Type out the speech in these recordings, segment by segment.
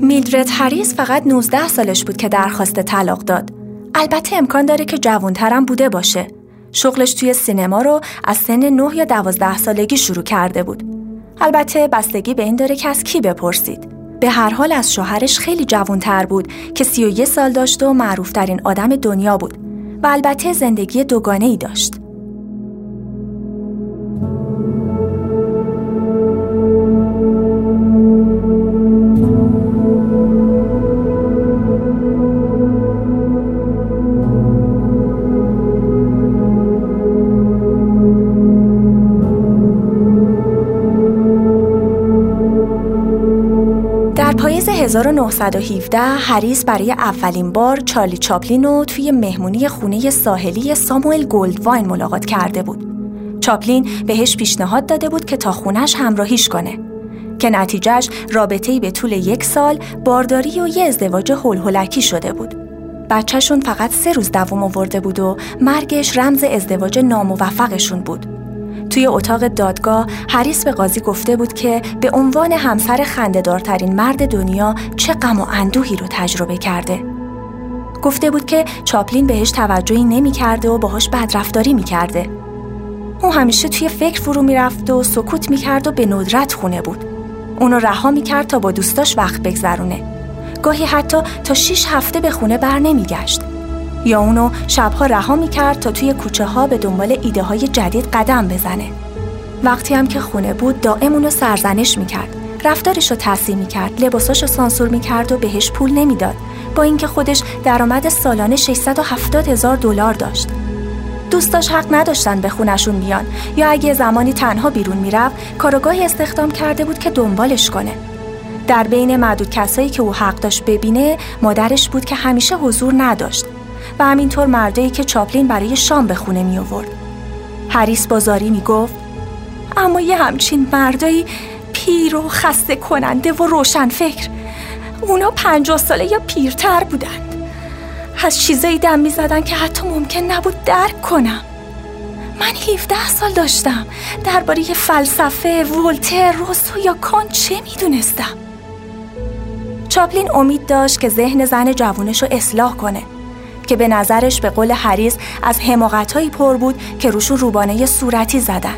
میلدرد هریس فقط 19 سالش بود که درخواست طلاق داد. البته امکان داره که جوانترم بوده باشه. شغلش توی سینما رو از سن 9 یا 12 سالگی شروع کرده بود. البته بستگی به این داره که از کی بپرسید. به هر حال از شوهرش خیلی جوانتر بود که 31 سال داشت و معروفترین آدم دنیا بود و البته زندگی دوگانه ای داشت. پاییز 1917 هریس برای اولین بار چارلی چاپلین رو توی مهمونی خونه ساحلی ساموئل گولدواین ملاقات کرده بود. چاپلین بهش پیشنهاد داده بود که تا خونش همراهیش کنه که نتیجهش رابطه‌ای به طول یک سال بارداری و یه ازدواج هلهلکی شده بود. بچهشون فقط سه روز دوام آورده بود و مرگش رمز ازدواج ناموفقشون بود. توی اتاق دادگاه هریس به قاضی گفته بود که به عنوان همسر خندهدارترین مرد دنیا چه غم و اندوهی رو تجربه کرده. گفته بود که چاپلین بهش توجهی نمی کرده و باهاش بدرفتاری می کرده. اون همیشه توی فکر فرو می‌رفت و سکوت می‌کرد و به ندرت خونه بود. اونو رها می‌کرد تا با دوستاش وقت بگذرونه. گاهی حتی تا شیش هفته به خونه بر نمیگشت. یا اونو شبها رها می‌کرد تا توی کوچه ها به دنبال ایده های جدید قدم بزنه. وقتی هم که خونه بود دائم اونو سرزنش می‌کرد. رفتارش رو تصحیح می‌کرد، لباساش رو سانسور می‌کرد و بهش پول نمی‌داد. با اینکه خودش درآمد سالانه 670 هزار دلار داشت. دوستاش حق نداشتن به خونشون بیان یا اگه زمانی تنها بیرون می‌رفت کارگاهی استخدام کرده بود که دنبالش کنه. در بین معدود کسایی که او حق داشت ببینه مادرش بود که همیشه حضور نداشت و همینطور مردایی که چاپلین برای شام به خونه می آورد. هریس بازاری می گفت اما یه همچین مردایی پیر و خسته کننده و روشن فکر. اونا پنجاه ساله یا پیرتر بودند. از چیزایی دم می زدن که حتی ممکن نبود درک کنم. من 17 سال داشتم. درباره فلسفه ولتر روسو یا کان چه می‌دونستم؟ چاپلین امید داشت که ذهن زن جوونش رو اصلاح کنه. که به نظرش به قول حریز از حماقتهایی پر بود که روشون روبانه صورتی زدن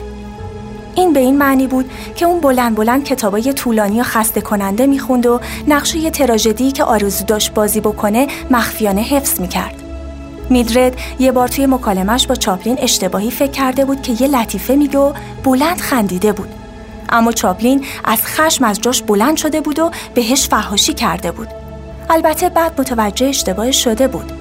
این به این معنی بود که اون بلند بلند کتابای طولانی و خسته کننده می‌خوند و نقشه تراژدی که آرزو داشت بازی بکنه مخفیانه حفظ می‌کرد. میدرد یه بار توی مکالمش با چاپلین اشتباهی فکر کرده بود که یه لطیفه میگه و بلند خندیده بود. اما چاپلین از خشم از جاش بلند شده بود و بهش فحاشی کرده بود. البته بعد متوجه اشتباه شده بود.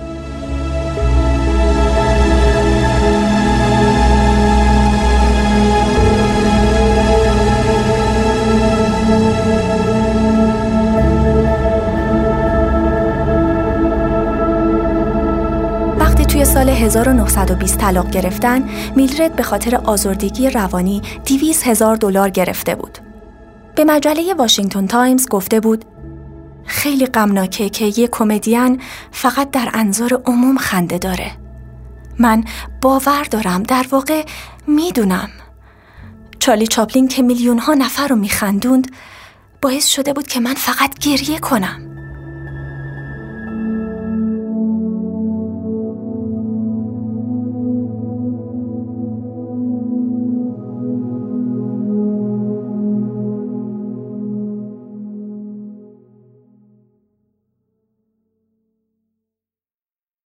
1920 طلاق گرفتن میلرد به خاطر آزردگی روانی 200 هزار دلار گرفته بود. به مجله واشنگتن تایمز گفته بود خیلی غمناکه که یه کمدین فقط در انظار عموم خنده داره. من باور دارم در واقع می‌دونم. چارلی چاپلین که میلیون ها نفر رو میخندوند باعث شده بود که من فقط گریه کنم.